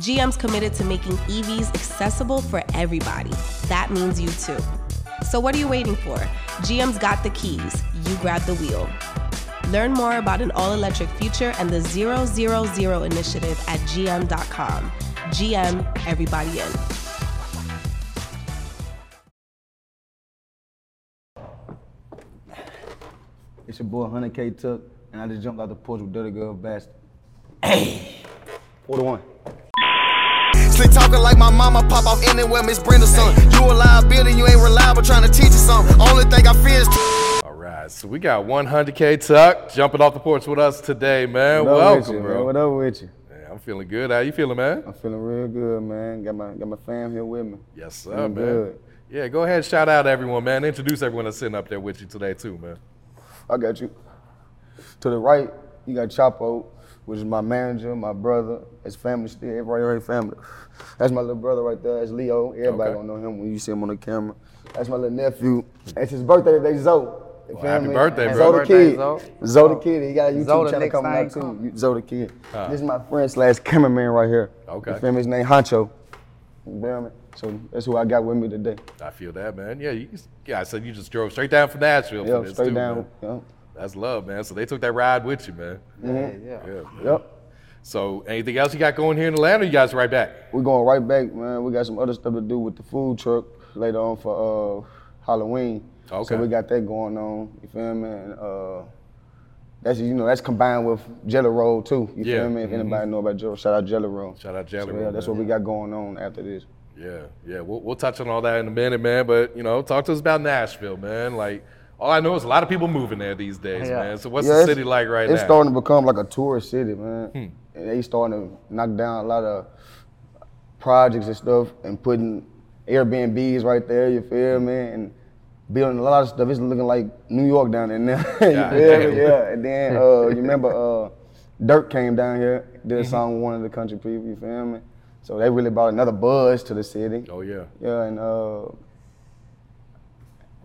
GM's committed to making EVs accessible for everybody. That means you too. So, what are you waiting for? GM's got the keys. You grab the wheel. Learn more about an all electric future and the 000 initiative at gm.com. GM, everybody in. It's your boy 100kTucc, and I just jumped out the porch with Dirty Glove Bastard. Hey! Four to one. Slick talking like my mama pop off anywhere, Miss Brenda son. You a liability, you ain't reliable, trying to teach you something. Only thing I fear is. All right, so we got 100kTucc jumping off the porch with us today, man. What Welcome, you, bro. Man? What up with you? Yeah, I'm feeling good. How you feeling, man? I'm feeling real good, man. Got my got my fam here with me. Yes, sir, Feeling man. good. Yeah, go ahead, shout out everyone, man. Introduce everyone that's sitting up there with you today, too, man. I got you. To the right, you got Chapo, which is my manager, my brother. His family still, everybody already family. That's my little brother right there. That's Leo. Everybody Okay. gonna know him when you see him on the camera. That's my little nephew. It's his birthday today, Zoe. Well, happy me? birthday, bro. Zoe the Birthday, kid. Zoe. Zoe the kid. He got a YouTube Zoe the channel next coming out thing too. You- Zoe the kid. Huh. This is my friend slash cameraman right here. Okay. You feel me? His name Honcho. You feel me? So that's who I got with me today. I feel that, man. Yeah, you, yeah. I said you just drove straight down from Nashville Yeah, for this, straight too, down. man. Yeah. That's love, man. So they took that ride with you, man. Yeah, yeah. Yeah. Yep. So anything else you got going here in Atlanta? Or you guys right back? We're going right back, man. We got some other stuff to do with the food truck later on for uh, Halloween. Okay. So we got that going on. You feel me? And, uh, that's you know that's combined with Jelly Roll too. You Yeah. feel me? If Mhm. anybody know about Jelly, shout out Jelly Roll. Shout out Jelly So, Roll, Yeah, that's man. what we got going on after this. Yeah, yeah. We'll, we'll touch on all that in a minute, man. But you know, talk to us about Nashville, man. Like, all I know is a lot of people moving there these days, Yeah. man. So what's Yeah, the city like right it's now? It's starting to become like a tourist city, man. Hmm. And they starting to knock down a lot of projects and stuff and putting Airbnbs right there, you feel me? And building a lot of stuff. It's looking like New York down there now. you feel me? Yeah. And then uh, you remember uh, Durk came down here, did Mm-hmm. a song with one of the country people, you feel me? So they really brought another buzz to the city. oh yeah. Yeah, and uh,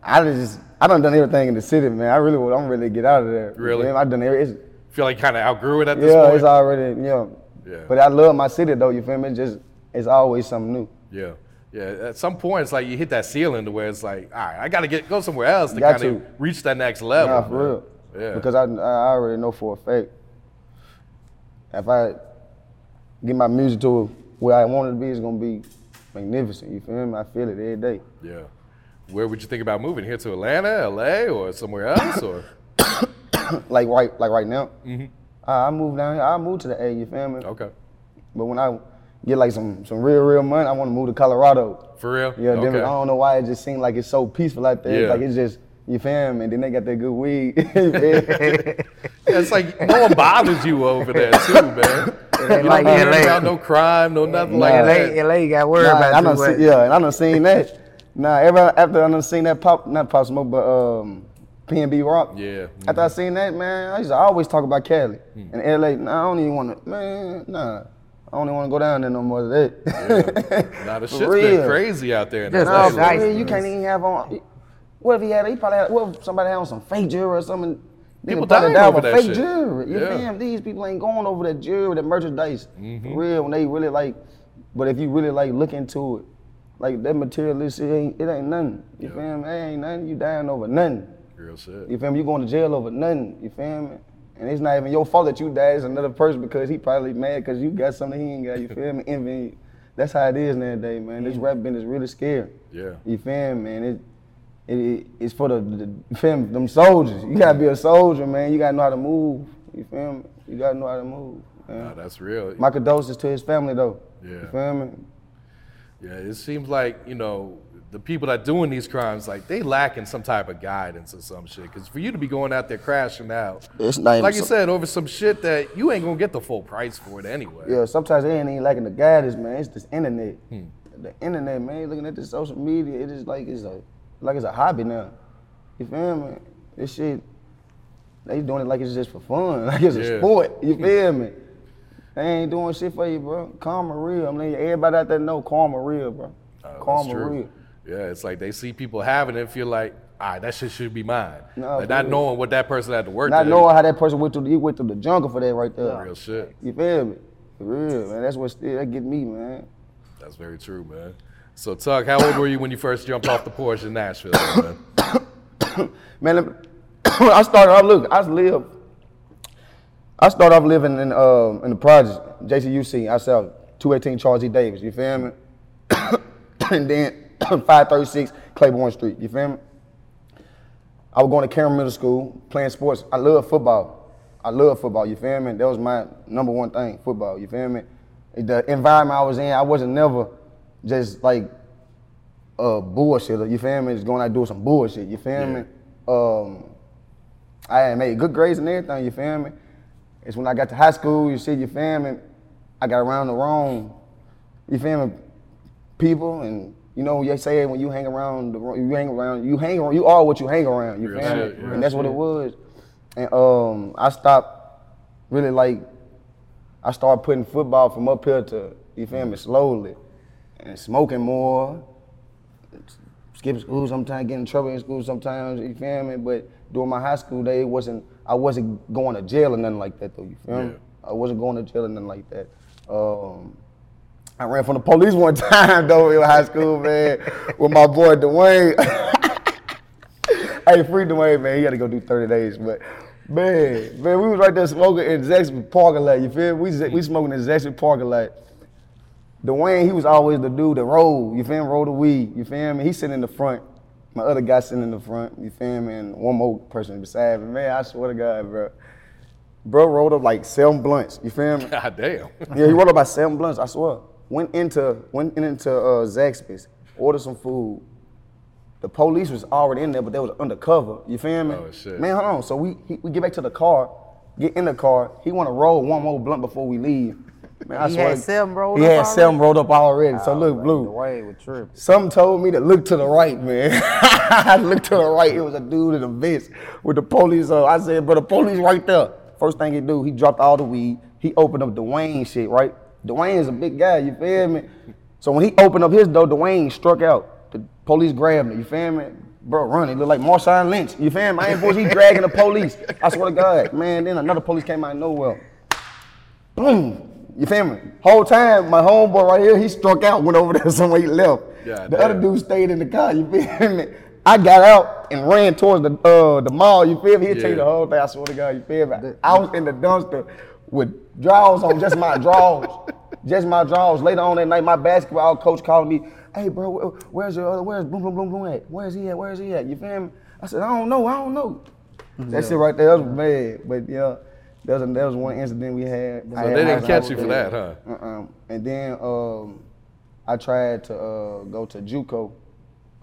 I just I done done everything in the city, man. I really I'm ready to get out of there. Really? me? I done every, it's, Feel like kind of outgrew it at this yeah, point. it's already yeah. Yeah. But I love my city though. You feel me? It's just it's always something new. yeah, yeah. At some point, it's like you hit that ceiling to where it's like, all right, I got to get go somewhere else to kind of reach that next level. Nah, for man. real. Yeah. Because I I already know for a fact if I get my music to where I want it to be, it's gonna be magnificent. You feel me? I feel it every day. yeah. Where would you think about moving here to Atlanta, LA, or somewhere else? Or like right like right now. Mm-hmm. I I move down here. I move to the A. You feel me? okay, But when I get like some some real real money, I want to move to Colorado. for real? Yeah, okay. Denver. I don't know why it just seems like it's so peaceful out there. Yeah. Like it's just you feel me? And then they got that good weed. You? Yeah, it's like no one bothers you over there too, man. You don't like LA. about no crime, no nothing Nah. like LA, that. LA, you got worried Nah, about I you. done but- see, yeah, and I done seen that. Nah, ever after I done seen that pop, not pop smoke, but um, PnB Rock. Yeah. mm-hmm. After I seen that, man, I used to always talk about Cali and LA. Nah, I don't even want to, man, nah. I don't even want to go down there no more today. Nah, the For shit's real. been crazy out there in Just LA. Nah, nice, real, you can't even have on. What if he had? He probably had. What if somebody had on some fake jewelry or something? People dying died over with that fake shit. jewelry. You Yeah. Mm-hmm. feel me? These people ain't going over that jewelry, that merchandise. For real, when they really like. But if you really like look into it, like that materialist shit ain't it ain't nothing. You Yeah. feel me? It ain't nothing. You dying over nothing. Real shit. You feel me? You going to jail over nothing. You feel me? And it's not even your fault that you died. It's another person because he probably mad because you got something he ain't got. You feel me? You. That's how it is nowadays, man. This rap business is really scary. Yeah. You feel me, man? It, it, it it's for the, the you feel them soldiers. You gotta be a soldier, man. You gotta know how to move. You feel me? You gotta know how to move. Man. Nah, that's real. My condolences to his family though. Yeah. You feel me? Yeah, it seems like you know the people that doing these crimes, like they lacking some type of guidance or some shit. Because for you to be going out there crashing out, It's not like you some- said, over some shit that you ain't gonna get the full price for it anyway. Yeah, sometimes they ain't even liking the guidance, man. It's this internet. Hmm. The internet, man. Looking at the social media, it is like it's like like it's a hobby now. You feel me? This shit, they doing it like it's just for fun, like it's Yeah. a sport. You feel me? They ain't doing shit for you, bro. Karma real. I mean, everybody out there know karma real, bro. Uh, karma real. Yeah, it's like they see people having it feel like, all right, that shit should be mine. No, like not knowing what that person had to work for. Not to. knowing how that person went through, the, he went through the jungle for that right there. Real shit. You feel me? For real, man. That's what still that get me, man. That's very true, man. So, Tug, how old were you when you first jumped off the porch in Nashville, man? Man, I started off, look, I lived, I started off living in um, in the project, JCUC, I sell 218 Charles E. Davis, you feel me? and then 536 Claiborne Street, you feel me? I was going to Cameron Middle School, playing sports. I love football. I love football, you feel me? That was my number one thing, football, you feel me? The environment I was in, I wasn't never just like uh bullshitter, you feel me? Just going out doing some bullshit, you feel me? Um I had made good grades and everything, you feel me? It's when I got to high school, you see, your me? I got around the wrong, you feel me, people and you know you say when you hang around the you hang around you hang around you are what you hang around, you feel me? And that's what it was. And um I stopped really like I started putting football from up here to, you feel me, slowly. And smoking more, skipping school sometimes, getting in trouble in school sometimes, you feel me? But during my high school day, it wasn't I wasn't going to jail or nothing like that though, you feel me? I wasn't going to jail or nothing like that. Um, I ran from the police one time though in high school, man, with my boy Dwayne. hey, free Dwayne, man. He had to go do 30 days, but man, man, we was right there smoking in Zaxby parking lot. You feel me? We we smoking in Zaxby parking lot. Dwayne, he was always the dude that rolled. You feel me? Roll the weed. You feel me? He sitting in the front. My other guy sitting in the front. You feel me? And one more person beside me. Man, I swear to God, bro. Bro rolled up like seven blunts. You feel me? God damn. Yeah, he rolled up about seven blunts. I swear. Went into went into uh, Zaxby's, ordered some food. The police was already in there, but they was undercover. You feel me? Oh, shit. Man, hold on. So we he, we get back to the car, get in the car. He want to roll one more blunt before we leave. Man, I He swear had seven rolled He up had seven already? rolled up already. so Oh, look, blue. Dwayne was tripping. Something told me to look to the right, man. I looked to the right. It was a dude in a vest with the police. Uh, I said, bro, the police right there. First thing he do, he dropped all the weed. He opened up Dwayne shit, right? Dwayne is a big guy, you feel me? So when he opened up his door, Dwayne struck out. The police grabbed him, you feel me? Bro, run. He looked like Marshawn Lynch. You feel me? I ain't boys, he dragging the police. I swear to God. Man, then another police came out of nowhere. Boom. You feel me? Whole time, my homeboy right here, he struck out, went over there somewhere he left. Yeah, the damn. other dude stayed in the car, you feel me? I got out and ran towards the uh, the mall, you feel me? He'll tell you the whole thing, I swear to God, you feel me? I was in the dumpster with drawers on, just my drawers. Just my drawers. Later on that night, my basketball coach called me, hey bro, where- where's your other, where's boom, boom, boom, boom at? Where's he at? Where's he at? You feel me? I said, I don't know, I don't know. That shit right there, that was bad. But yeah, that was, a, that was one incident we had. So they didn't catch you for that, huh? Uh-uh. And then um, I tried to uh, go to JUCO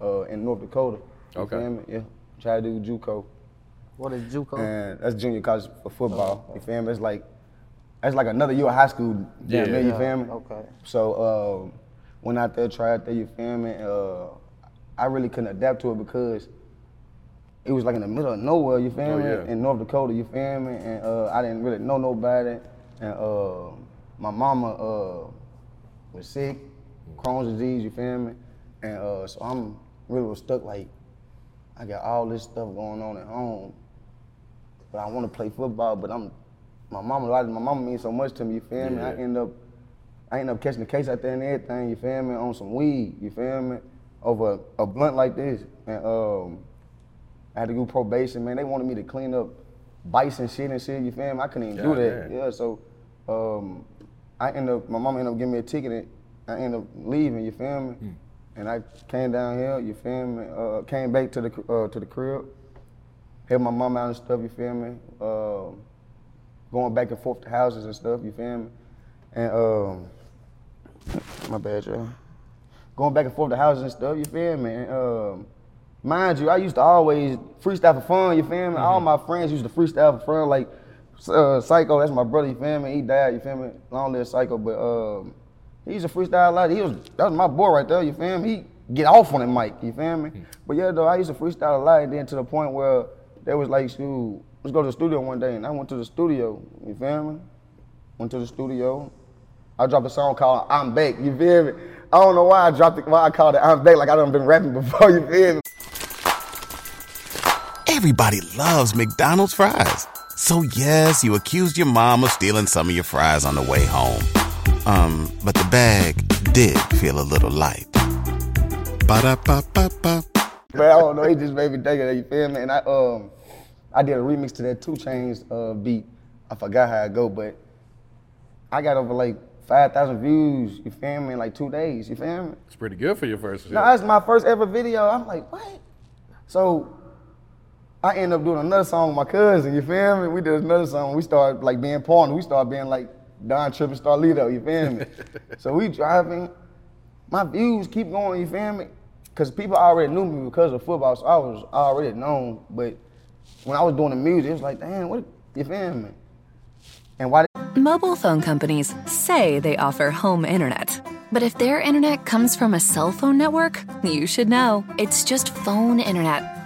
uh, in North Dakota. You Okay. feel me? Yeah. Try to do JUCO. What is JUCO? And that's junior college for football. You feel me? It's like that's like another year of high school. Yeah. Yeah. you feel me? Okay. So um, went out there, tried there. You feel me? Uh, I really couldn't adapt to it because it was like in the middle of nowhere. You feel Oh, me? yeah. In North Dakota. You feel me? And uh, I didn't really know nobody. And uh, my mama uh, was sick, Crohn's disease. You feel me? And uh, so I'm really was stuck like I got all this stuff going on at home, but I want to play football. But I'm my mama. My mama means so much to me. You feel me? I end up I end up catching the case out there and everything. You feel me? On some weed. You feel me? Over a, blunt like this, and um, I had to do probation. Man, they wanted me to clean up bites and shit and shit. You feel me? I couldn't even do that. damn. Yeah. So um, I end up. My mom ended up giving me a ticket. And I ended up leaving. You feel me? Hmm. And I came down here. You feel me? Uh, came back to the uh, to the crib. Helped my mom out and stuff. You feel me? Um, going back and forth to houses and stuff. You feel me? And um, my bad, y'all. Going back and forth to houses and stuff. You feel me? And, um, mind you, I used to always freestyle for fun. You feel me? All my friends used to freestyle for fun. Like uh, Psycho, that's my brother. You feel me? He died. You feel me? Long live Psycho. But um, he used to freestyle a lot. He was that was my boy right there. You feel me? He get off on the mic. You feel me? But yeah, though I used to freestyle a lot, and then to the point where there was like, shoot, let's go to the studio one day, and I went to the studio. You feel me? Went to the studio. I dropped a song called "I'm Back." You feel me? I don't know why I dropped it. Why I called it "I'm Back" like I done been rapping before. You feel me? Everybody loves McDonald's fries. So yes, you accused your mom of stealing some of your fries on the way home. Um, but the bag did feel a little light. Ba-da-ba-ba-ba. But I don't know. He just made me think of that. You feel me? And I um, I did a remix to that 2 Chainz uh, beat. I forgot how it go, but I got over like five thousand views. You feel me? In like two days. You feel me? It's pretty good for your first shit. No, that's my first ever video. I'm like, what? So I end up doing another song with my cousin. You feel me? We did another song. We started like being porn. We started being like Don Trip and Starlito. You feel me? so we driving. My views keep going. You feel me? Because people already knew me because of football, so I was already known. But when I was doing the music, it was like, damn, what? You feel me? And why? Did Mobile phone companies say they offer home internet. But if their internet comes from a cell phone network, you should know. It's just phone internet,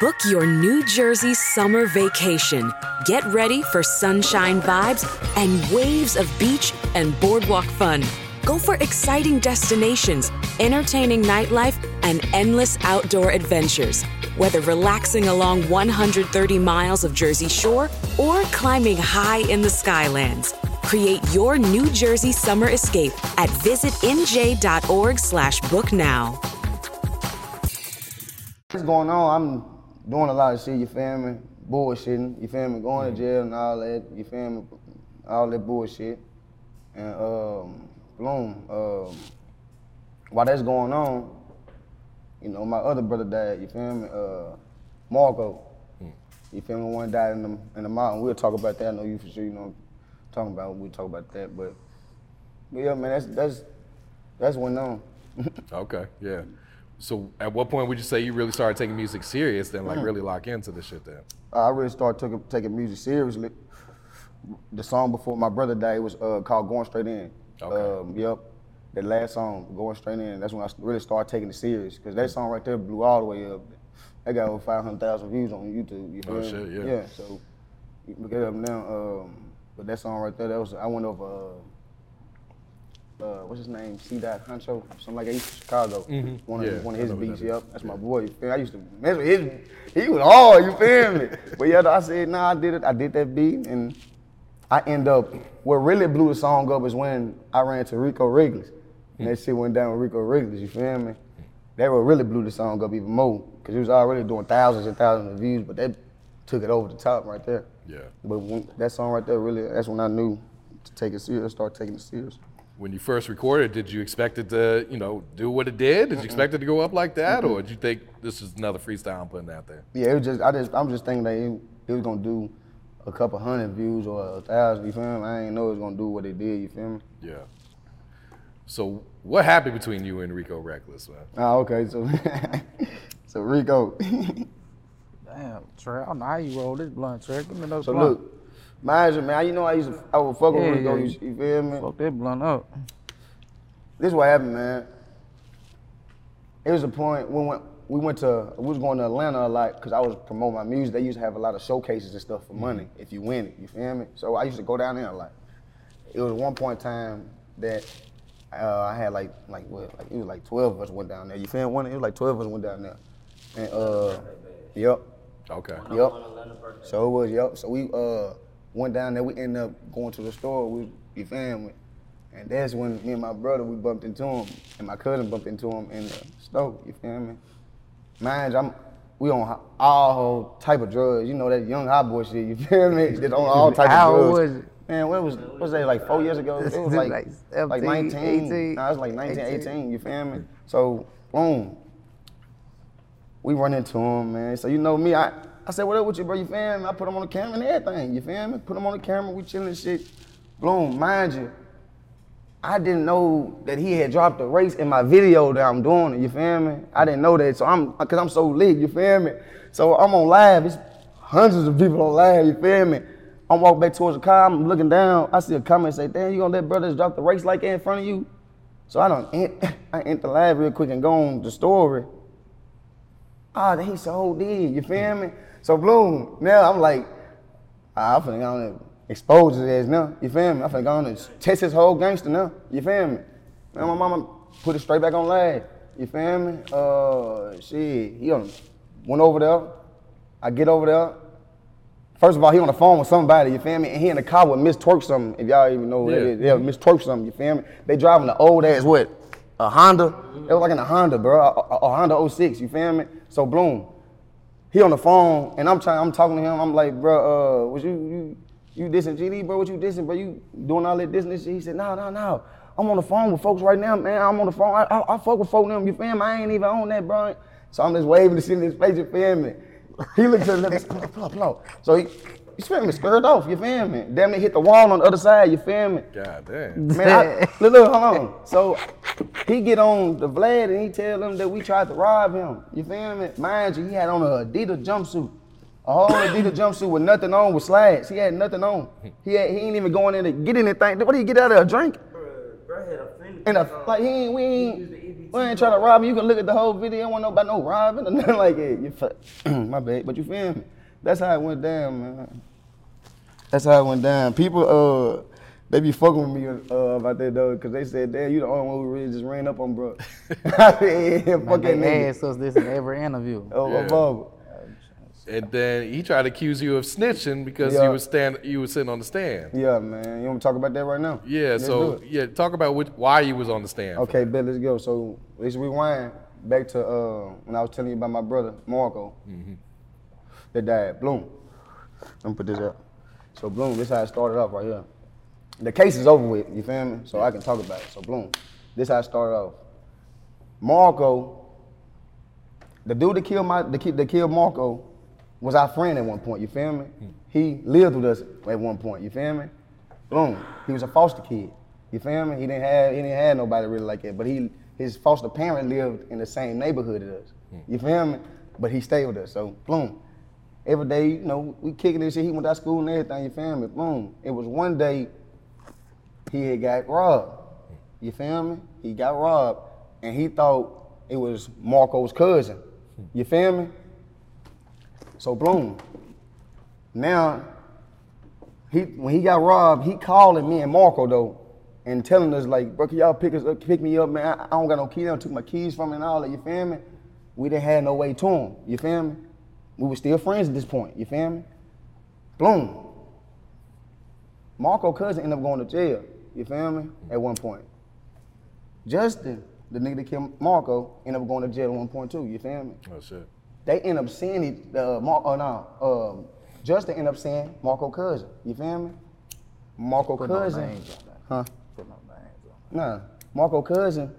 Book your New Jersey summer vacation. Get ready for sunshine vibes and waves of beach and boardwalk fun. Go for exciting destinations, entertaining nightlife, and endless outdoor adventures. Whether relaxing along 130 miles of Jersey Shore or climbing high in the Skylands. Create your New Jersey summer escape at visitnj.org slash book now. What's going on? I'm doing a lot of shit, you feel me? Bullshitting, you feel me? Going to jail and all that, you feel me? All that bullshit. And um, boom, um, while that's going on, you know, my other brother died, you feel me? Uh, Marco. You feel me? One died in the, in the mountain. We'll talk about that. I know you for sure, you know what I'm talking about. We'll talk about that. But, but yeah, man, that's that's that's went on. Okay, yeah. So at what point would you say you really started taking music serious, then like really lock into the shit then? I really started taking, taking music seriously. The song before my brother died was uh, called "Going Straight In." Okay. Um, yep, that last song, "Going Straight In." That's when I really started taking it serious because that song right there blew all the way up. That got over five hundred thousand views on YouTube. You Oh, shit, yeah. Yeah, so look it up now. Um, but that song right there, that was I went over. Uh, uh, what's his name? C. Dot Huncho, something like that. He's from Chicago. One of Yeah, one of his beats. that Yep, that's my boy. I used to mess with his. He was hard. You feel me? but yeah, I said, nah, I did it. I did that beat, and I end up. What really blew the song up is when I ran to Rico Recklezz, and that shit went down with Rico Recklezz. You feel me? That what really blew the song up even more, cause it was already doing thousands and thousands of views, but that took it over the top right there. Yeah. But when, that song right there really, that's when I knew to take it serious, start taking it serious. When you first recorded, did you expect it to, you know, do what it did? Did you expect it to go up like that, or did you think this is another freestyle I'm putting out there? Yeah, it was just I just I'm just thinking that it, it was gonna do a couple hundred views or a thousand. You feel me? I ain't know it was gonna do what it did. You feel me? Yeah. So what happened between you and Rico Recklezz, man? Ah, okay. So so Rico. Damn, Trey, I don't know how you roll this blunt, Trey. Give me another so blunt. look, mind you, man. You know I used to I would fuck with Yeah, Rico. yeah. You, you feel me? Fuck that blunt up. This is what happened, man. It was a point when we went, we went to we was going to Atlanta a lot because I was promoting my music. They used to have a lot of showcases and stuff for money if you win it. You feel me? So I used to go down there a lot. It was one point in time that uh, I had like like what like it was like twelve of us went down there. You feel me? One it was like twelve of us went down there. And uh, yep. Okay. Yep. So it was, yep. So we uh went down there. We ended up going to the store. We, you feel me? And that's when me and my brother we bumped into him, and my cousin bumped into him in the store. You feel me? Mind you, I'm we on all whole type of drugs. You know that young hot boy shit. You feel me? Just on all type How of drugs. was it? Man, what was what was that like four years ago? It was like Like like, 19. 18, Nah, it was like 19, 18. 18. You feel me? So boom, we run into him, man. So you know me, I, I said, what up with you, bro? You feel me? I put him on the camera and everything. You feel me? Put him on the camera, we chilling and shit. Boom, mind you, I didn't know that he had dropped the race in my video that I'm doing it, you feel me? I didn't know that, so I'm, cause I'm so lit, you feel me? So I'm on live, it's hundreds of people on live, you feel me? I'm walking back towards the car, I'm looking down, I see a comment say, damn, you gonna let brothers drop the race like that in front of you? So I don't, I enter live real quick and go on the story. Ah, he so did, you feel me? So Bloom, now I'm like, I'm finna go on and expose his ass now, you feel me? I'm finna go on and test his whole gangster now, you feel me? Now my mama put it straight back on live, you feel me? Uh, shit, he on, went over there, I get over there. First of all, he on the phone with somebody, you feel me? And he in the car with Miss Twerk something, if y'all even know what that Yeah. is. Yeah, Miss Twerk something, you feel me? They driving the old ass what? A Honda? It was like in a Honda, bro. A, a- a Honda 06, you feel me? So bloom. He on the phone and I'm trying, I'm talking to him. I'm like, bro, uh, was you you you dissing GD, bro? What you dissing, bro? You doing all that dissing? He said, no, no, no. I'm on the phone with folks right now, man. I'm on the phone. I, I, I fuck with folk them. You feel me? I ain't even on that, bro. So I'm just waving to see his face. You feel me? He looks at me, pull up, pull. So he, you feel me? Scared off. You feel me? Damn near hit the wall on the other side. You feel me? God damn. Man, I, look, look, hold on. So he get on the Vlad and he tell them that we tried to rob him. You feel me? Mind you, he had on a Adidas jumpsuit. A whole Adidas jumpsuit with nothing on, with slides. He had nothing on. He had, he ain't even going in to get anything. What do you get out of? A drink? And a, like he ain't, we ain't, we ain't trying to rob you. You can look at the whole video. Don't want know about no robbing or nothing like that. You fu- my bad, but you feel me? That's how it went down, man. That's how it went down. People, uh, they be fucking with me uh, about that though, cause they said, "Damn, you the only one who really just ran up on bro." I said, yeah, fuck Man, that they nigga. asked us this in every interview. Oh, Yeah. my. And then he tried to accuse you of snitching because Yeah. you were stand you were sitting on the stand. Yeah, man. You want to talk about that right now? Yeah, Let's so yeah, talk about which, why you was on the stand. Okay, bet. Let's go. So let's rewind back to uh, when I was telling you about my brother Marco that died. Bloom. Let me put this up. So Bloom, this how it started off right here. The case is over with. You feel me? So I can talk about it. So Bloom, this how it started off. Marco, the dude that killed my, that that killed Marco, was our friend at one point. You feel me? Hmm. He lived with us at one point. You feel me? Boom. He was a foster kid. You feel me? He didn't have he didn't have nobody really like that. But he his foster parent lived in the same neighborhood as us. Hmm. You feel me? But he stayed with us. So boom. Every day, you know, we kicking this shit. He went to school and everything. You feel me? Boom. It was one day he had got robbed. You feel me? He got robbed, and he thought it was Marco's cousin. You feel me? So boom. Now, he when he got robbed, he calling me and Marco though, and telling us like, bro, can y'all pick us up, pick me up, man? I, I don't got no key. They took my keys from me and all that. You feel me? We didn't have no way to him. You feel me? We were still friends at this point. You feel me? Boom. Marco cousin ended up going to jail. You feel me? At one point. Justin, the nigga that killed Marco, ended up going to jail at one point too. You feel me? Oh shit. They end up seeing it. Uh, Mar- oh no, um, Justin ended up saying Marco cousin. You feel me? Marco Put no cousin. names on that. Huh? Put no names on Nah, Marco cousin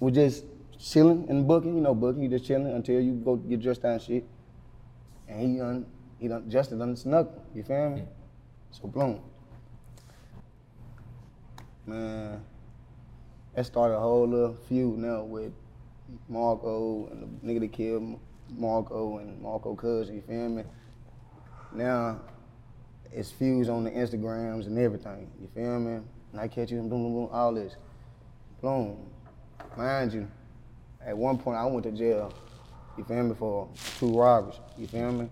was just chilling and booking. You know, booking. You just chilling until you go get dressed down and shit. And he done, he done, Justin done snuck. him, You feel me? So boom. Man, that started a whole little feud now with Marco and the nigga that killed Marco and Marco cousin. You feel me? Now it's fused on the Instagrams and everything. You feel me? And I catch you, boom, boom, boom, all this. Boom. Mind you, at one point I went to jail, you feel me, for two robberies. You feel me?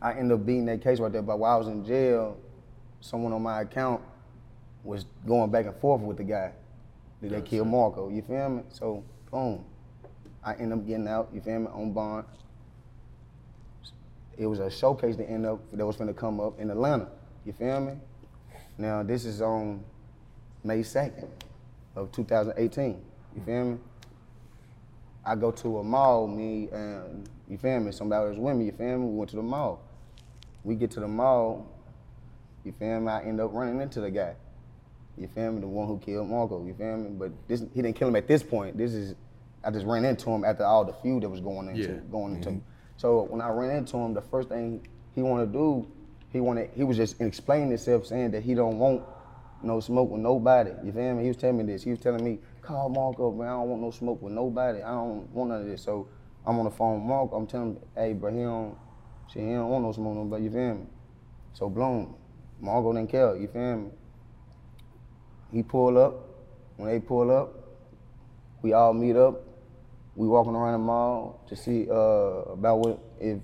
I ended up beating that case right there, but while I was in jail, someone on my account was going back and forth with the guy that they killed Marco. You feel me? So, boom. I end up getting out, you feel me, on bond. It was a showcase that end up that was gonna come up in Atlanta. You feel me? Now this is on May 2nd of 2018. You feel me? I go to a mall, me and you feel me, somebody was with me, you feel me? We went to the mall. We get to the mall, you feel me? I end up running into the guy. You feel me? The one who killed Marco, you feel me? But this he didn't kill him at this point. This is I just ran into him after all the feud that was going into Yeah. going into. Mm-hmm. So when I ran into him, the first thing he wanted to do, he wanted he was just explaining himself, saying that he don't want no smoke with nobody. You feel me? He was telling me this. He was telling me, call Marco, man. I don't want no smoke with nobody. I don't want none of this. So I'm on the phone with Marco. I'm telling him, hey, bro, he don't, shit, he don't want no smoke with nobody. You feel me? So bloom, Marco didn't care. You feel me? He pull up. When they pull up, we all meet up. We walking around the mall to see uh, about what if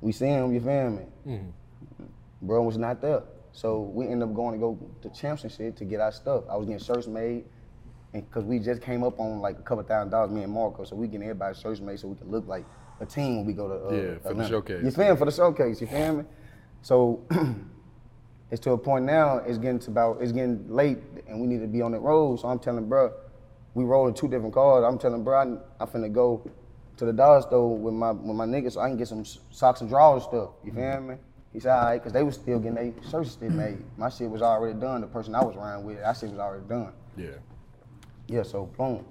we see him. You feel me? Bro was not there. So we end up going to go to champs and shit to get our stuff. I was getting shirts made, because we just came up on like a couple thousand dollars, me and Marco, so we getting everybody shirts made so we can look like a team when we go to uh, Yeah, for the showcase. You feel me? For the showcase, you feel me? So it's to a point now. It's getting to about it's getting late, and we need to be on the road. So I'm telling bro, we rolling two different cars. I'm telling bro, I, I finna go to the dollar store with my with my niggas so I can get some socks and drawers stuff. You feel me? He said, all right, because they was still getting their shirts still made. My shit was already done. The person I was riding with, that shit was already done. Yeah. Yeah, so boom,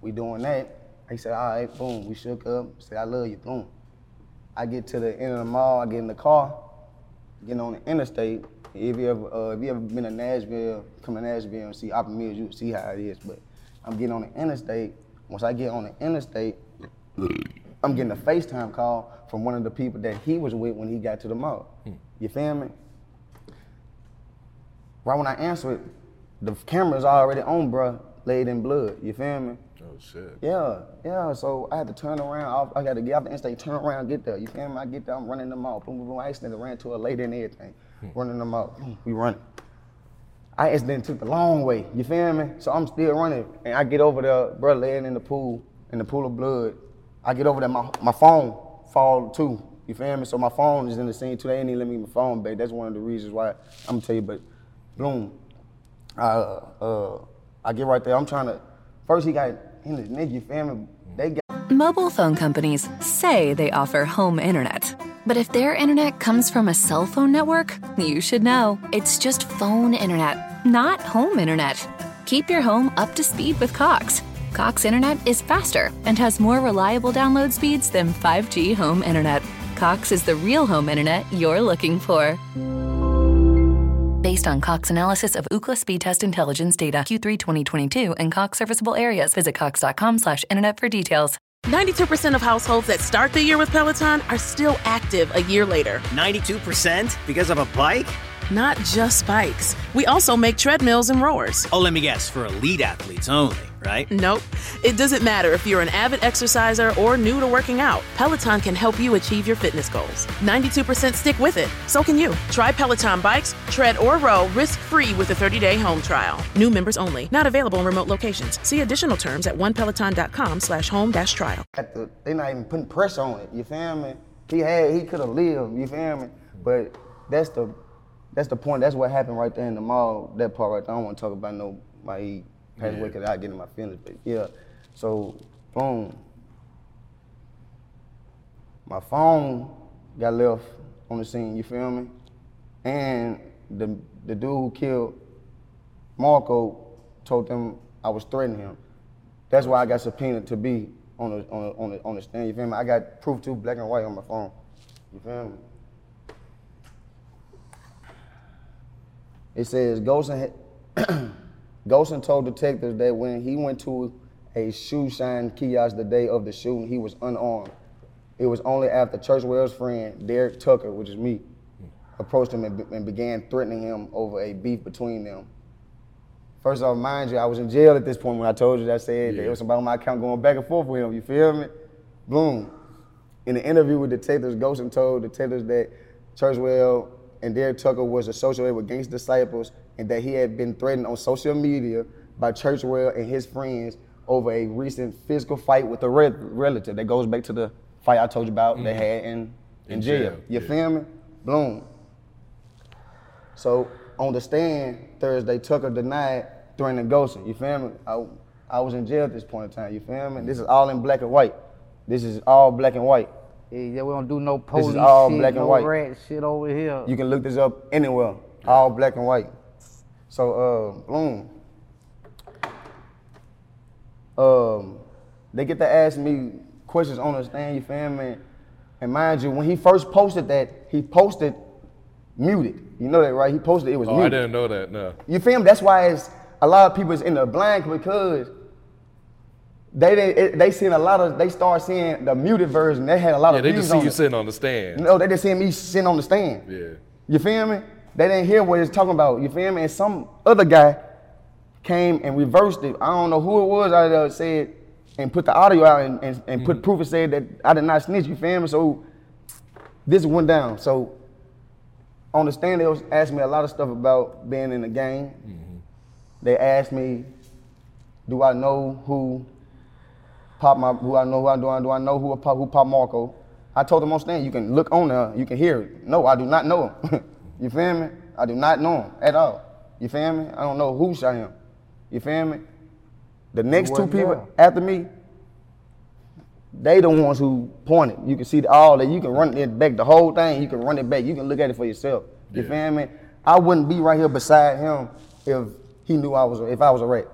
we doing that. He said, all right, boom, we shook up. Said, I love you, boom. I get to the end of the mall, I get in the car, getting on the interstate. If you ever, uh, if you ever been to Nashville, come to Nashville and see Opry Mills, you see how it is. But I'm getting on the interstate. Once I get on the interstate, I'm getting a FaceTime call from one of the people that he was with when he got to the mall. You feel me? Right when I answer it, the camera's already on, bruh, laid in blood. You feel me? Oh shit. Yeah, yeah. So I had to turn around. I, I got to get out the interstate, turn around, get there. You feel me? I get there, I'm running them out. Boom, boom, boom. I accidentally ran to a lady and everything. running them out. Boom, We running. I accidentally took the long way. You feel me? So I'm still running, and I get over there, bro, laying in the pool, in the pool of blood. I get over there, my my phone fall too. You feel me? So my phone is in the scene too. They ain't even let me my phone back. That's one of the reasons why I'm gonna tell you. But, boom, I, uh, I get right there. I'm trying to. First, he got in his feel me? They got. Mobile phone companies say they offer home internet. But if their internet comes from a cell phone network, you should know. It's just phone internet, not home internet. Keep your home up to speed with Cox. Cox internet is faster and has more reliable download speeds than 5G home internet. Cox is the real home internet you're looking for. Based on Cox analysis of Ookla speed test intelligence data Q3 2022 and Cox serviceable areas, visit cox.com slash internet for details. 92% of households that start the year with Peloton are still active a year later. 92% because of a bike? Not just bikes. We also make treadmills and rowers. Oh, let me guess, for elite athletes only, right? Nope. It doesn't matter if you're an avid exerciser or new to working out. Peloton can help you achieve your fitness goals. 92% stick with it. So can you. Try Peloton bikes, tread, or row risk-free with a 30-day home trial. New members only. Not available in remote locations. See additional terms at onepeloton.com slash home dash trial. got the, they not even putting pressure on it. You feel me? He had, he could have lived. You feel me? But that's the, that's the point. That's what happened right there in the mall. That part right there. I don't want to talk about no my he passed away because I get in my feelings. But yeah, so boom. My phone got left on the scene. You feel me? And the the dude who killed Marco told them I was threatening him. That's why I got subpoenaed to be on the on the, on the, on the stand. You feel me? I got proof too, black and white on my phone. You feel me? It says Golson had, Golson told detectives that when he went to a shoe shine kiosk the day of the shooting, he was unarmed. It was only after Churchwell's friend, Derek Tucker, which is me, approached him and, be- and began threatening him over a beef between them. First off, mind you, I was in jail at this point when I told you that I said that it was about my account going back and forth with him. You feel me? Boom. In the interview with detectives, Golson told detectives that Churchwell and Derek Tucker was associated with gangster disciples and that he had been threatened on social media by Churchwell and his friends over a recent physical fight with a re- relative that goes back to the fight I told you about they mm-hmm. had in, in, In jail. jail, You yeah. feel me? Boom. So on the stand Thursday, Tucker denied threatening Golson. You feel me? I, I was in jail at this point in time. You feel me? This is all in black and white. This is all black and white. Yeah, yeah, we don't do no This is all shit, black and no white. rat shit over here. You can look this up anywhere. All black and white. So, uh, boom. Um, they get to ask me questions on the stand, you feel me? And mind you, when he first posted that, he posted muted. You know that, right? He posted it was Oh, I didn't know that. No. You feel me? That's why it's a lot of people is in the blank because they didn't, it, they seen a lot of they start seeing the muted version. They had a lot Yeah, of they views just see you it. sitting on the stand. No, they just seen me sitting on the stand. Yeah. You feel me? They didn't hear what it's talking about. You feel me? And some other guy came and reversed it. I don't know who it was out there said and put the audio out and, and, and Mm-hmm. put proof and said that I did not snitch. You feel me? So this went down. So on the stand, they was asking me a lot of stuff about being in the game. Mm-hmm. They asked me, do I know who Pop my who I know who I do I do I know who Pop who Pop Marco? I told them on stand, you can look on there, you can hear it. No, I do not know him. you feel me? I do not know him at all. You feel me? I don't know who shot him. You feel me? The next two people there. after me, they the ones who pointed. You can see the, all that. You can run it back, the whole thing. You can run it back. You can look at it for yourself. You Yeah. feel me? I wouldn't be right here beside him if he knew I was if I was a rat.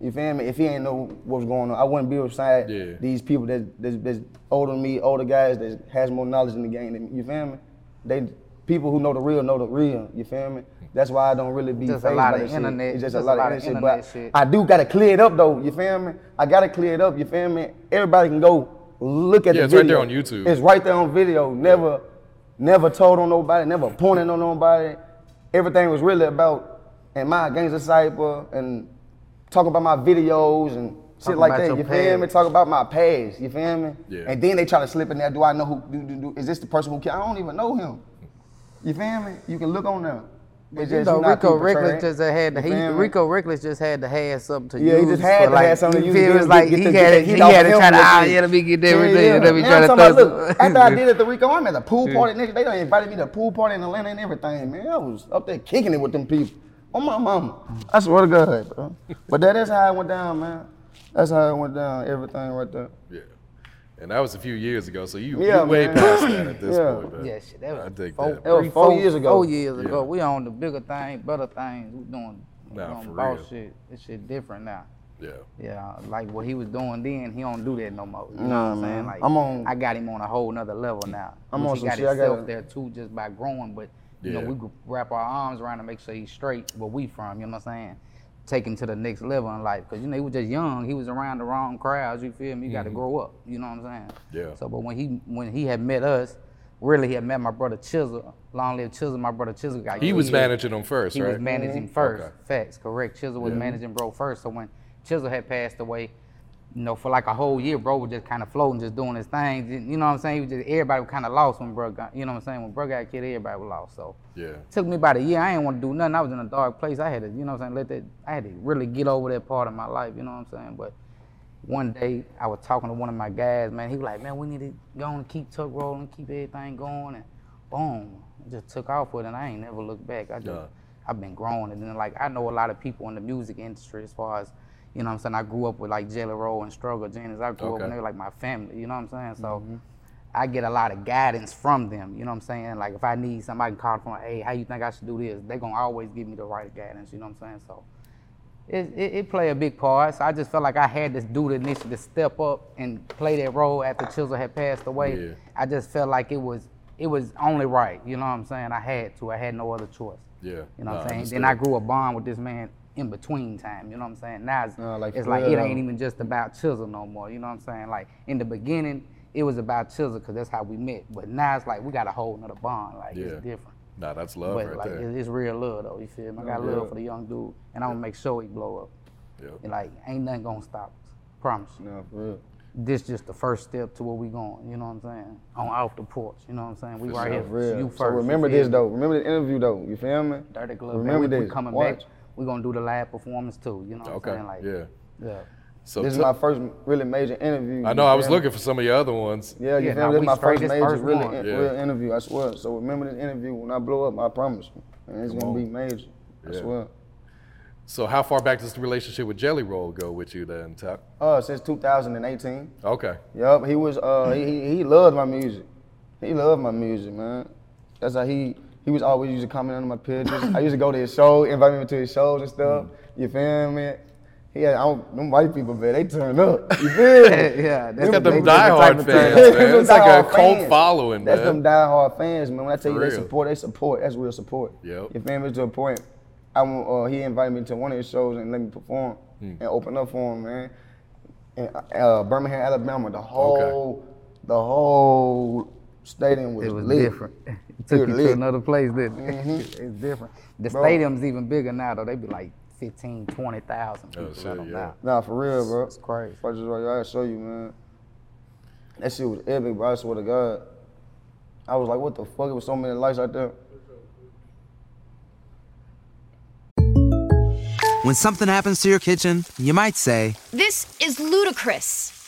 You feel me? If he ain't know what was going on, I wouldn't be beside Yeah. these people that that's, that's older than me, older guys that has more knowledge in the game than me. You feel me? They people who know the real know the real. You feel me? That's why I don't really be Just a lot of that shit. internet- It's just, just a lot, of internet, shit. But shit. I do gotta clear it up though. You feel me? I gotta clear it up. You feel me? Everybody can go look at Yeah, the it's right there on YouTube. It's right there on video. Never, never told on nobody. Never pointed on nobody. Everything was really about and my gangster cypher and talking about my videos and shit like that. your You feel me? Talk about my past. You feel me? Yeah. And then they try to slip in there. Do I know who? Do, do, do, is this the person who? Killed? I don't even know him. You feel me? You can look on there. It's You just know, not Rico too. Recklezz just had the he. Rico Recklezz just had to have something to Yeah, use. he just had to like, have something to you use. feel to me? It's get- like get he the- had get to, he had to him try to ah, yeah, let me get Yeah, yeah. Let me Now try I'm to talking throw about, look, after I did it at the Rico, I'm at the pool party. Nigga, they done invited me to the pool party in Atlanta and everything, man. I was up there kicking it with them people. On my mama. I swear to God, bro. But that is how it went down, man. That's how it went down. Everything right there. Yeah. And that was a few years ago, so you Yeah, you way man. past that at this Yeah. point. Man. Yeah, shit, that was I dig four, that. That was three, four four- years ago. Four years Yeah. ago. We on the bigger thing, better things. We doing, we Nah, doing for boss real. shit. This shit different now. Yeah. Yeah, like what he was doing then, he don't do that no more. You know Nah, what I'm saying? Like I'm on- I got him on a whole nother level now. I'm on he some got shit, I himself gotta- there too, just by growing. But you know, we could wrap our arms around and make sure he's straight where we from. You know what I'm saying? Take him to the next level in life, cause you know he was just young. He was around the wrong crowds. You feel me? You got to grow up. You know what I'm saying? Mm-hmm. Yeah. So, but when he when he had met us, really he had met my brother Chisel. Long live Chisel. My brother Chisel got He was managing them first, He right? was managing first. Okay. Facts, correct. Chisel was managing bro first. So when Chisel had passed away, you know, for like a whole year, bro was just kind of floating, just doing his thing. You know what I'm saying? He was just everybody was kind of lost when bro got, you know what I'm saying? When bro got killed, everybody was lost. So Yeah. took me about a year. I ain't want to do nothing. I was in a dark place. I had to, you know what I'm saying, let that I had to really get over that part of my life, you know what I'm saying? But one day I was talking to one of my guys, man. He was like, man, we need to go on and keep tuck rolling, keep everything going, and boom, just took off with it. And I ain't never looked back. I just, Yeah. I've been growing, and then like I know a lot of people in the music industry as far as, you know what I'm saying. I grew up with like Jelly Roll and Struggle Jennings. I grew up Okay. and they're like my family, you know what I'm saying? So. Mm-hmm. I get a lot of guidance from them. You know what I'm saying? Like if I need somebody to call from, hey, how you think I should do this? They're gonna always give me the right guidance. You know what I'm saying? So it, it, it play a big part. So I just felt like I had to do the initiative to step up and play that role after Chisel had passed away. Yeah. I just felt like it was it was only right. You know what I'm saying? I had to. I had no other choice. Yeah. You know what Nah, I'm saying? Then I grew a bond with this man in between time. You know what I'm saying? Now it's, Nah, like it's like it ain't even just about Chisel no more. You know what I'm saying? Like in the beginning, it was about Chisel because that's how we met. But now it's like we got a whole nother bond. Like Yeah. it's different. Nah, that's love but right like there. it's real love though. You feel me? I got Yeah. love for the young dude, and I'm gonna make sure he blow up. Yeah. And like ain't nothing gonna stop us. Promise. you. No, for real. This just the first step to where we going. You know what I'm saying? On off the porch. You know what I'm saying? We right No, here. for real. You first. So remember this me? though. Remember the interview though. You feel me? Dirty glove. Remember man. We, we this. coming Watch. back. We gonna do the live performance too. You know what Okay. I'm saying? Like yeah. yeah. So This is my first really major interview. I know I was feel looking for some of your other ones. Yeah, you Yeah, feel me? This we my first major first really in- Yeah. real interview. I swear. So remember this interview when I blow up. I promise. you. And it's Come gonna on. be major. I Yeah. swear. So how far back does the relationship with Jelly Roll go with you then, Tucc? Uh, since 2018. Okay. Yup, he was. Uh, he he- he loved my music. He loved my music, man. That's how he he was always used to comment on my pictures. I used to go to his show, invite me to his shows and stuff. You feel me? Yeah, I don't, them white people, man, they turn up. You feel me? Yeah, He's that's got them they the diehard fans, man. It's like a cult fans. following, That's man. them diehard fans, man. When I tell you For they real. support, they support. That's real support. Yep. You feel me? To a point, I uh, he invited me to one of his shows and let me perform Hmm. and open up for him, man. In uh, Birmingham, Alabama, the whole, the whole stadium was, It was lit. different. It took was you lit. to another place, didn't it? Mhm. it's different. The Bro. stadium's even bigger now, though. They be like 15, 20,000 people shit, yeah. now. Nah, for real, bro. It's crazy. I just I gotta show you, man. That shit was epic, bro. I swear to God. I was like, what the fuck? It was so many lights out there. When something happens to your kitchen, you might say, This is ludicrous.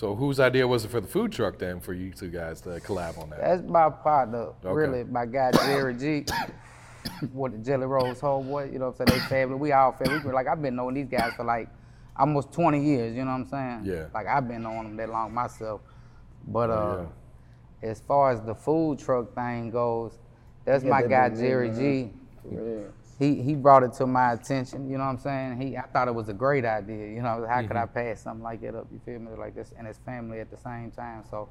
So whose idea was it for the food truck then for you two guys to collab on that? That's my partner, Okay. really, my guy Jerry G. with the Jelly Rolls homeboy, you know what I'm saying? They family, we all family. We been, like, I've been knowing these guys for like almost 20 years, you know what I'm saying? Yeah. Like, I've been knowing them that long myself. But uh, Oh, as far as the food truck thing goes, that's Yeah, my that guy Jerry G. Yeah. He he brought it to my attention, you know what I'm saying? He I thought it was a great idea, you know, how could I Mm-hmm. pass something like that up, you feel me? Like this and his family at the same time. So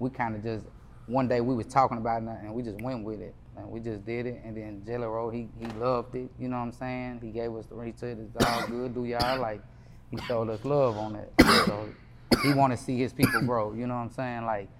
we kind of just one day we was talking about it and we just went with it. And we just did it and then Jelly Roll, he he loved it, you know what I'm saying? He gave us the he said it's all good, do y'all like he showed us love on it. So he wanna see his people grow, you know what I'm saying? Like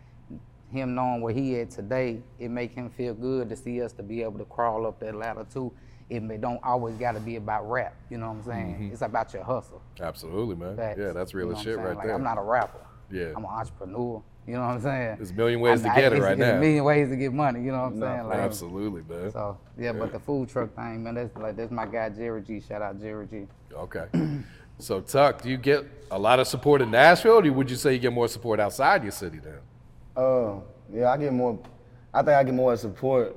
him knowing where he at today, it make him feel good to see us to be able to crawl up that ladder too. It may, don't always got to be about rap. You know what I'm saying? Mhm. It's about your hustle. Absolutely, man. Facts. Yeah, that's real You know as shit right Like, there. I'm not a rapper. Yeah. I'm an entrepreneur. You know what I'm saying? There's a million ways I'm- to get it right it's now. a million ways to get money. You know what I'm No, saying? Like, absolutely, man. So yeah, but the food truck thing, man, that's like that's my guy Jerry G. Shout out Jerry G. Okay. so Tucc, do you get a lot of support in Nashville, or would you say you get more support outside your city then? Uh, yeah, I get more. I think I get more support.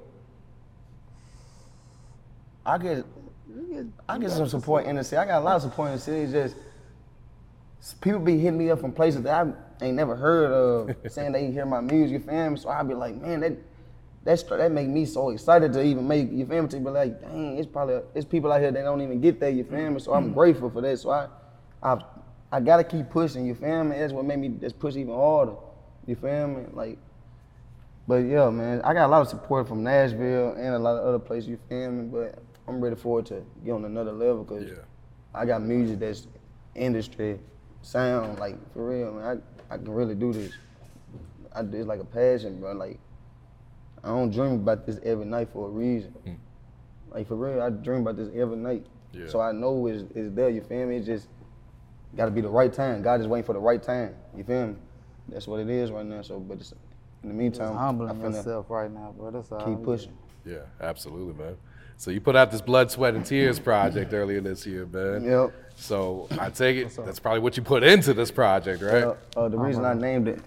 I get, I get some support in the city. I got a lot of support in the city. Just people be hitting me up from places that I ain't never heard of, saying they hear my music. You feel me? So I be like, man, that that's that make me so excited to even make. You feel me? To be like, dang, it's probably it's people out here that don't even get that, You feel me? So I'm mm-hmm. grateful for that. So I, I, I gotta keep pushing. You feel me? That's what made me just push even harder. You feel me? Like. But yeah, man, I got a lot of support from Nashville and a lot of other places. You feel me? But I'm ready for it to get on another level because I got music that's industry sound like for real, man. I, I can really do this. I do it like a passion, bro. Like I don't dream about this every night for a reason. Hmm. Like for real, I dream about this every night. Yeah. So I know it's, it's there. You feel me? It's just got to be the right time. God is waiting for the right time. You feel me? That's what it is right now. So, but it's, in the meantime, Just humbling I finna yourself right now, bro. That's all. keep pushing. Yeah, absolutely, man. So you put out this Blood, Sweat, and Tears project earlier this year, man. Yep. So I take it that's probably what you put into this project, right? Uh, uh, the reason I named it,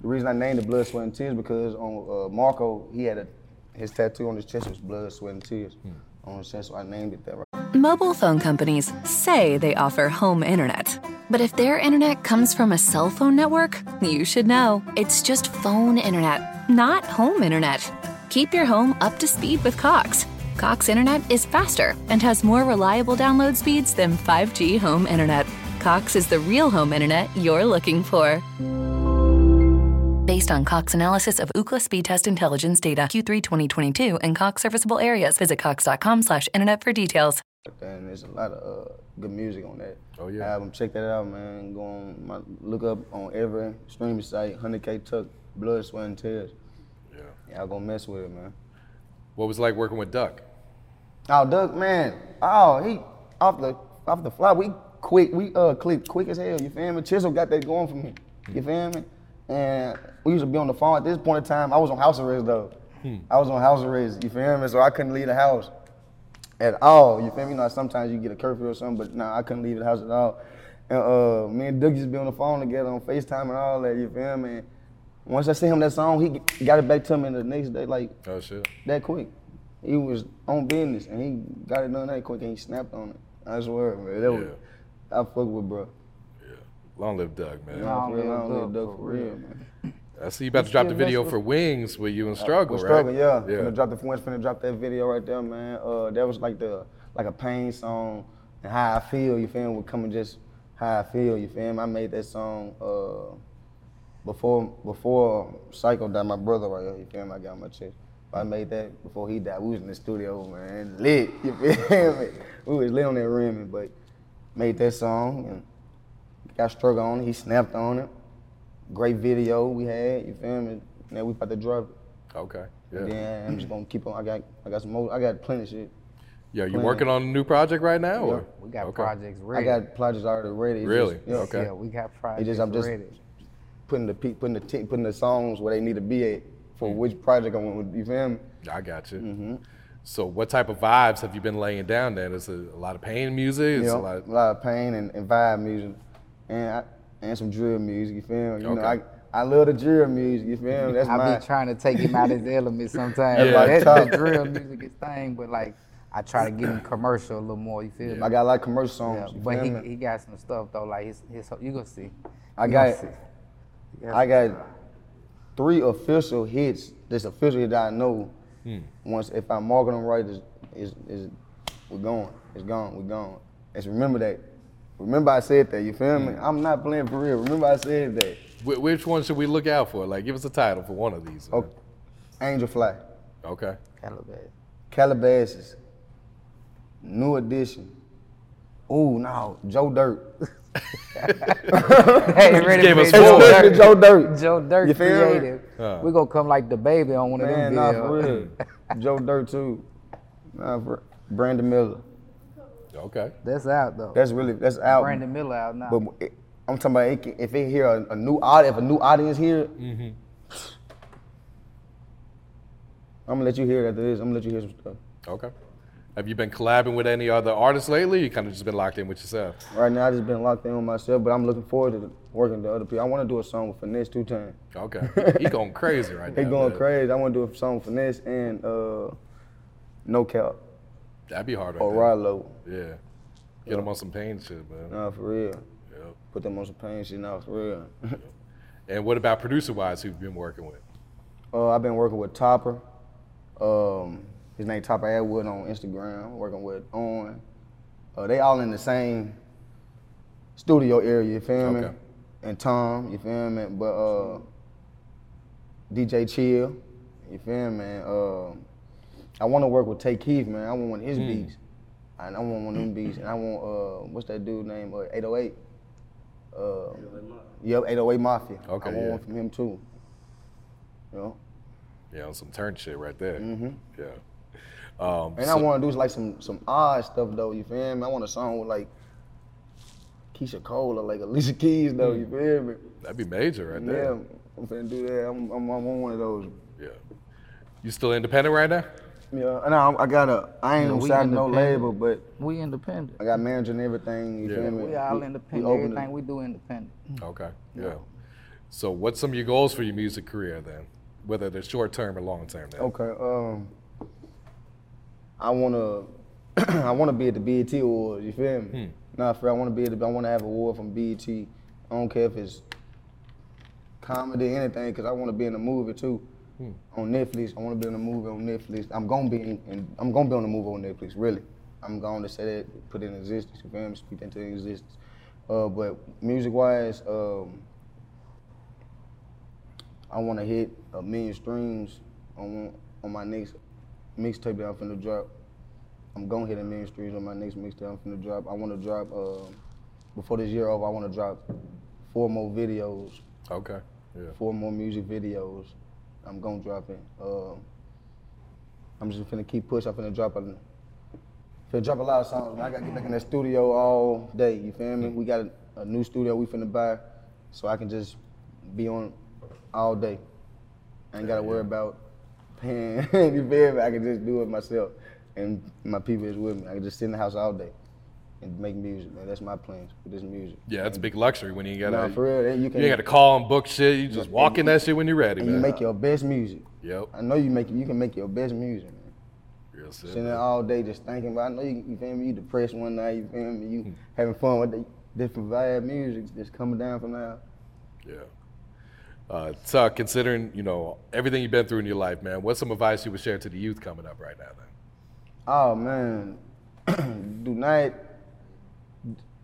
the reason I named it Blood, Sweat, and Tears because on uh, Marco, he had a, his tattoo on his chest was Blood, Sweat, and Tears on his chest, so I named it that. Right. Mobile phone companies say they offer home internet. But if their internet comes from a cell phone network, you should know. It's just phone internet, not home internet. Keep your home up to speed with Cox. Cox internet is faster and has more reliable download speeds than 5G home internet. Cox is the real home internet you're looking for. Based on Cox analysis of Ookla speed test intelligence data Q3 2022 and Cox serviceable areas, visit cox.com/internet for details. And there's a lot of uh, good music on that oh, yeah. album. Check that out, man. Go on, my, look up on every streaming site, 100kTucc, Blood, Sweat, and Tears. Yeah. Y'all gonna mess with it, man. What was it like working with Duck? Oh, Duck, man. Oh, he off the off the fly. We quick. We uh click quick as hell. You feel me? Chisel got that going for me. You feel me? And we used to be on the phone. At this point in time, I was on house arrest though. Hmm. I was on house arrest. You feel me? So I couldn't leave the house at all. You feel me? You know, sometimes you get a curfew or something, but nah, I couldn't leave the house at all. And uh, me and Duck used to be on the phone together on FaceTime and all that. You feel me? Once I sent him that song, he got it back to me the next day, like Oh shit. that quick. He was on business and he got it done that quick and he snapped on it. I swear, man. That was I fuck with bro. Yeah. Long live Duck, man. Long live Long live Duck, Duck, for real, man. I see you about to drop the video for Wings with you and Struggle, With right? Struggle, yeah. Yeah. Finna drop the Wings, finna drop that video right there, man. Uh, that was like the like a pain song and how I feel. You feel me? Would come and just how I feel. You feel me? I made that song uh, before before Psycho died. My brother right here. You feel me? I got on my chest. I made that before he died. We was in the studio, man, lit. You feel me? We was lit on that rim, but made that song and got Struggle on it. He snapped on it. Great video we had. You feel me? Now we about to drop it. Okay. And Yeah. then I'm just gonna keep on. I got I got some more. I got plenty of shit. Yeah, you Plenty. working on a new project right now? Yeah. Or? We got Okay. projects ready. I got projects already ready. It's Really? Just, yeah. Okay. Yeah, we got It's projects just I'm just ready. putting the putting the t- putting the songs where they need to be at for which project I want. You feel me? I got you. Mm-hmm. So, what type of vibes have you been laying down? Then is it a lot of pain music? It's You a know, lot. a lot of pain and, and vibe music, and I, and some drill music. You feel me? You know, I I love the drill music. You feel me? That's I my be trying to take him out of his element sometimes. That's my That, top. that drill music is thing, but like I try to get him commercial a little more. You feel me? I got a lot of commercial songs. Yeah, you but feel he, me? he got some stuff though. Like his, his you gonna see. I You got gonna see. I got three official hits. This official hit that I know. Hmm. Once if I mark them right, is is is we're going. It's gone. We're gone. Just remember that. Remember I said that. You feel me? I'm not playing for real. Remember I said that. Wh- which one should we look out for? Like, give us a title for one of these. Oh, Angel Fly. Okay. Calabash. Calabasas. New edition. Ooh, no, Joe Dirt. Hey, ready gave for us Joe four. Dirt. Joe Dirt. Joe Dirt You feel me? creative. Uh. We gonna come like the baby on one of Man, them nah, videos. for real. Joe Dirt too. Nah, for Brandon Miller. Okay. That's out though. That's really that's out. Brandon Miller out now. But it, I'm talking about it, can- if it hear a, a new audience, if a new audience here. Mm-hmm. I'm gonna let you hear it after this. I'm gonna let you hear some stuff. Okay. Have you been collabing with any other artists lately? You kind of just been locked in with yourself. Right now, I just been locked in with myself, but I'm looking forward to working with other people. I want to do a song with Finesse2Tymes. Okay. He going crazy right now. He going man. crazy. I want to do a song with Finesse and uh, No Cap That'd be hard right or. Rylo. Yeah. Get him on some pain shit, man. Nah, for real. Yeah. Put them on some pain shit now, for real. And what about producer wise? Who you been working with? Uh, I've been working with Topper. Um, his name Topper Atwood on Instagram. Working with On. Uh, they all in the same studio area. You feel me? Okay. And Tom, you feel me? But uh, DJ Chill, you feel me? Uh, I want to work with Tay Keith, man. I want one of his Hmm. beats. And I want one of them beats. And I want uh, what's that dude name? Uh, 808. Uh, yep, 808 Mafia. Okay, I want yeah. one from him too. You know? Yeah, on some turn shit right there. Mhm. Yeah. Um, And so- I want to do like some some odd stuff though. You feel me? I want a song with like Keyshia Cole or like Alicia Keys though. You feel me? That'd be major right there. Yeah. I'm finna do that. I'm, I'm, I'm on one of those. Yeah. You still independent right now? Yeah, and I, I got a. I ain't Yeah, yeah, signed no label, but we independent. I got manager and everything. You Yeah. feel me? We all independent. we open it. Everything we do independent. Okay. Yeah. So what's some of your goals for your music career then? Whether they're short term or long term then? Okay. Um, I wanna, I wanna be at the BET Awards. You feel me? Hmm. Nah, for I wanna be at the. I wanna have an award from BET. I don't care if it's comedy, anything, cause I wanna be in a movie too. Hmm. On Netflix, I wanna be in a movie on Netflix. I'm gonna be in, in I'm gonna be on a movie on Netflix. Really, I'm going to say that, put it in existence. You feel me? Speak into existence. Uh, but music-wise, um, I want to hit a million streams on on my next mixtape that I'm finna drop. I'm gonna hit a million streams on my next mixtape I'm finna drop. I want to drop uh, before this year over. I want to drop four more videos, Okay. Yeah. four more music videos. I'm gonna drop it. Uh, I'm just finna keep pushing. I'm finna drop a finna drop a lot of songs. Man. I gotta get back in that studio all day. You feel me? We got a, a new studio we finna buy, so I can just be on all day. I ain't gotta worry about paying. you feel me? I can just do it myself, and my people is with me. I can just sit in the house all day. and make music, man. That's my plans with this music. Yeah, that's a big luxury when you got Nah, for real, you you, can- ain't got to call and book shit. You just walk in that shit when you're ready, and man. you make your best music. Yep. I know you make you can make your best music, man. Real shit, Sitting there all day just thinking about. I know you, you feel me. You depressed one night. You feel me. Hmm. You having fun with the different vibe music just coming down from now. Yeah. Uh, so considering you know everything you've been through in your life, man, what's some advice you would share to the youth coming up right now? Then. Oh man, do not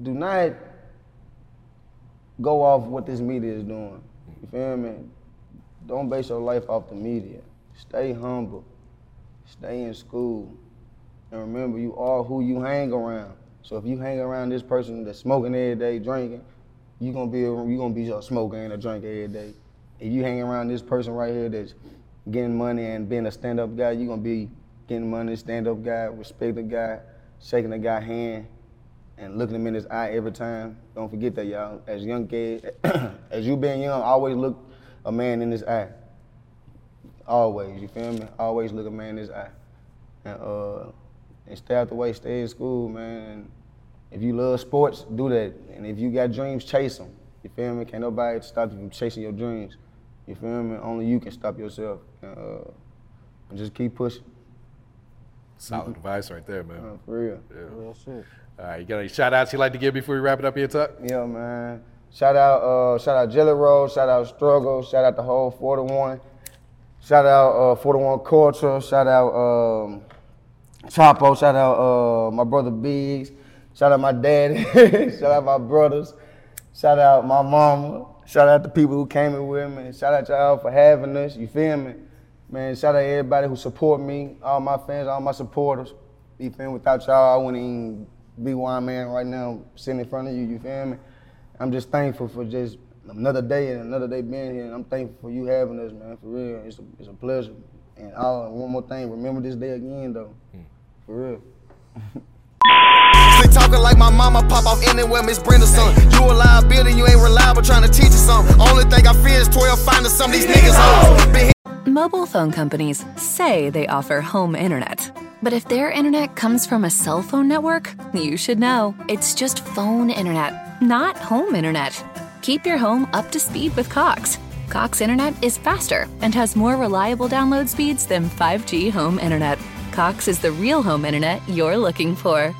do not go off what this media is doing. You feel me? Don't base your life off the media. Stay humble. Stay in school. And remember, you are who you hang around. So if you hang around this person that's smoking every day, drinking, you gonna be you gonna be a smoking and a every day. If you hang around this person right here that's getting money and being a stand-up guy, you're gonna be getting money, stand-up guy, respect the guy, shaking the guy hand, and looking him in his eye every time. Don't forget that, y'all. As young kids, as you being young, always look a man in his eye. Always, you feel me? Always look a man in his eye. And uh, and stay out the way, stay in school, man. If you love sports, do that. And if you got dreams, chase them. You feel me? Can't nobody stop you from chasing your dreams. You feel me? Only you can stop yourself. And, uh, and just keep pushing. Solid advice right there, man. Uh, for real. Yeah. Real shit. All right, you got any shout outs you'd like to give before we wrap it up here, Tucc? Yeah, man. Shout out, uh, shout out Jelly Roll, shout out Struggle, shout out the whole 41. Shout out uh, 41 Culture, shout out um, Chapo, shout out uh, my brother Biggs, shout out my daddy, shout out my brothers, shout out my mama, shout out the people who came in with me, shout out y'all for having us, you feel me? Man, shout out everybody who support me, all my fans, all my supporters. You feel me? Without y'all, I wouldn't even be where I'm at right now, sitting in front of you, you feel me? I'm just thankful for just another day and another day being here, and I'm thankful for you having us, man, for real. It's a, it's a pleasure. And all, one more thing, remember this day again, though. Hmm. For real. They talking like my mama pop off anywhere, Miss Brenda son. You a liability, you ain't reliable, trying to teach you something. Only thing I fear is 12 finding some of these niggas hoes. Been Mobile phone companies say they offer home internet. But if their internet comes from a cell phone network, you should know. It's just phone internet, not home internet. Keep your home up to speed with Cox. Cox internet is faster and has more reliable download speeds than 5G home internet. Cox is the real home internet you're looking for.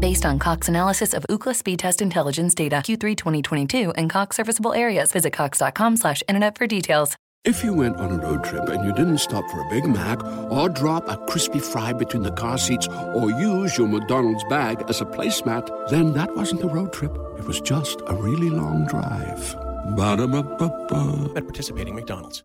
Based on Cox analysis of Ookla speed test intelligence data Q3 2022 and Cox serviceable areas, visit cox.com/internet for details. If you went on a road trip and you didn't stop for a Big Mac or drop a crispy fry between the car seats or use your McDonald's bag as a placemat, then that wasn't a road trip. It was just a really long drive. Ba-da-ba-ba-ba. At participating McDonald's.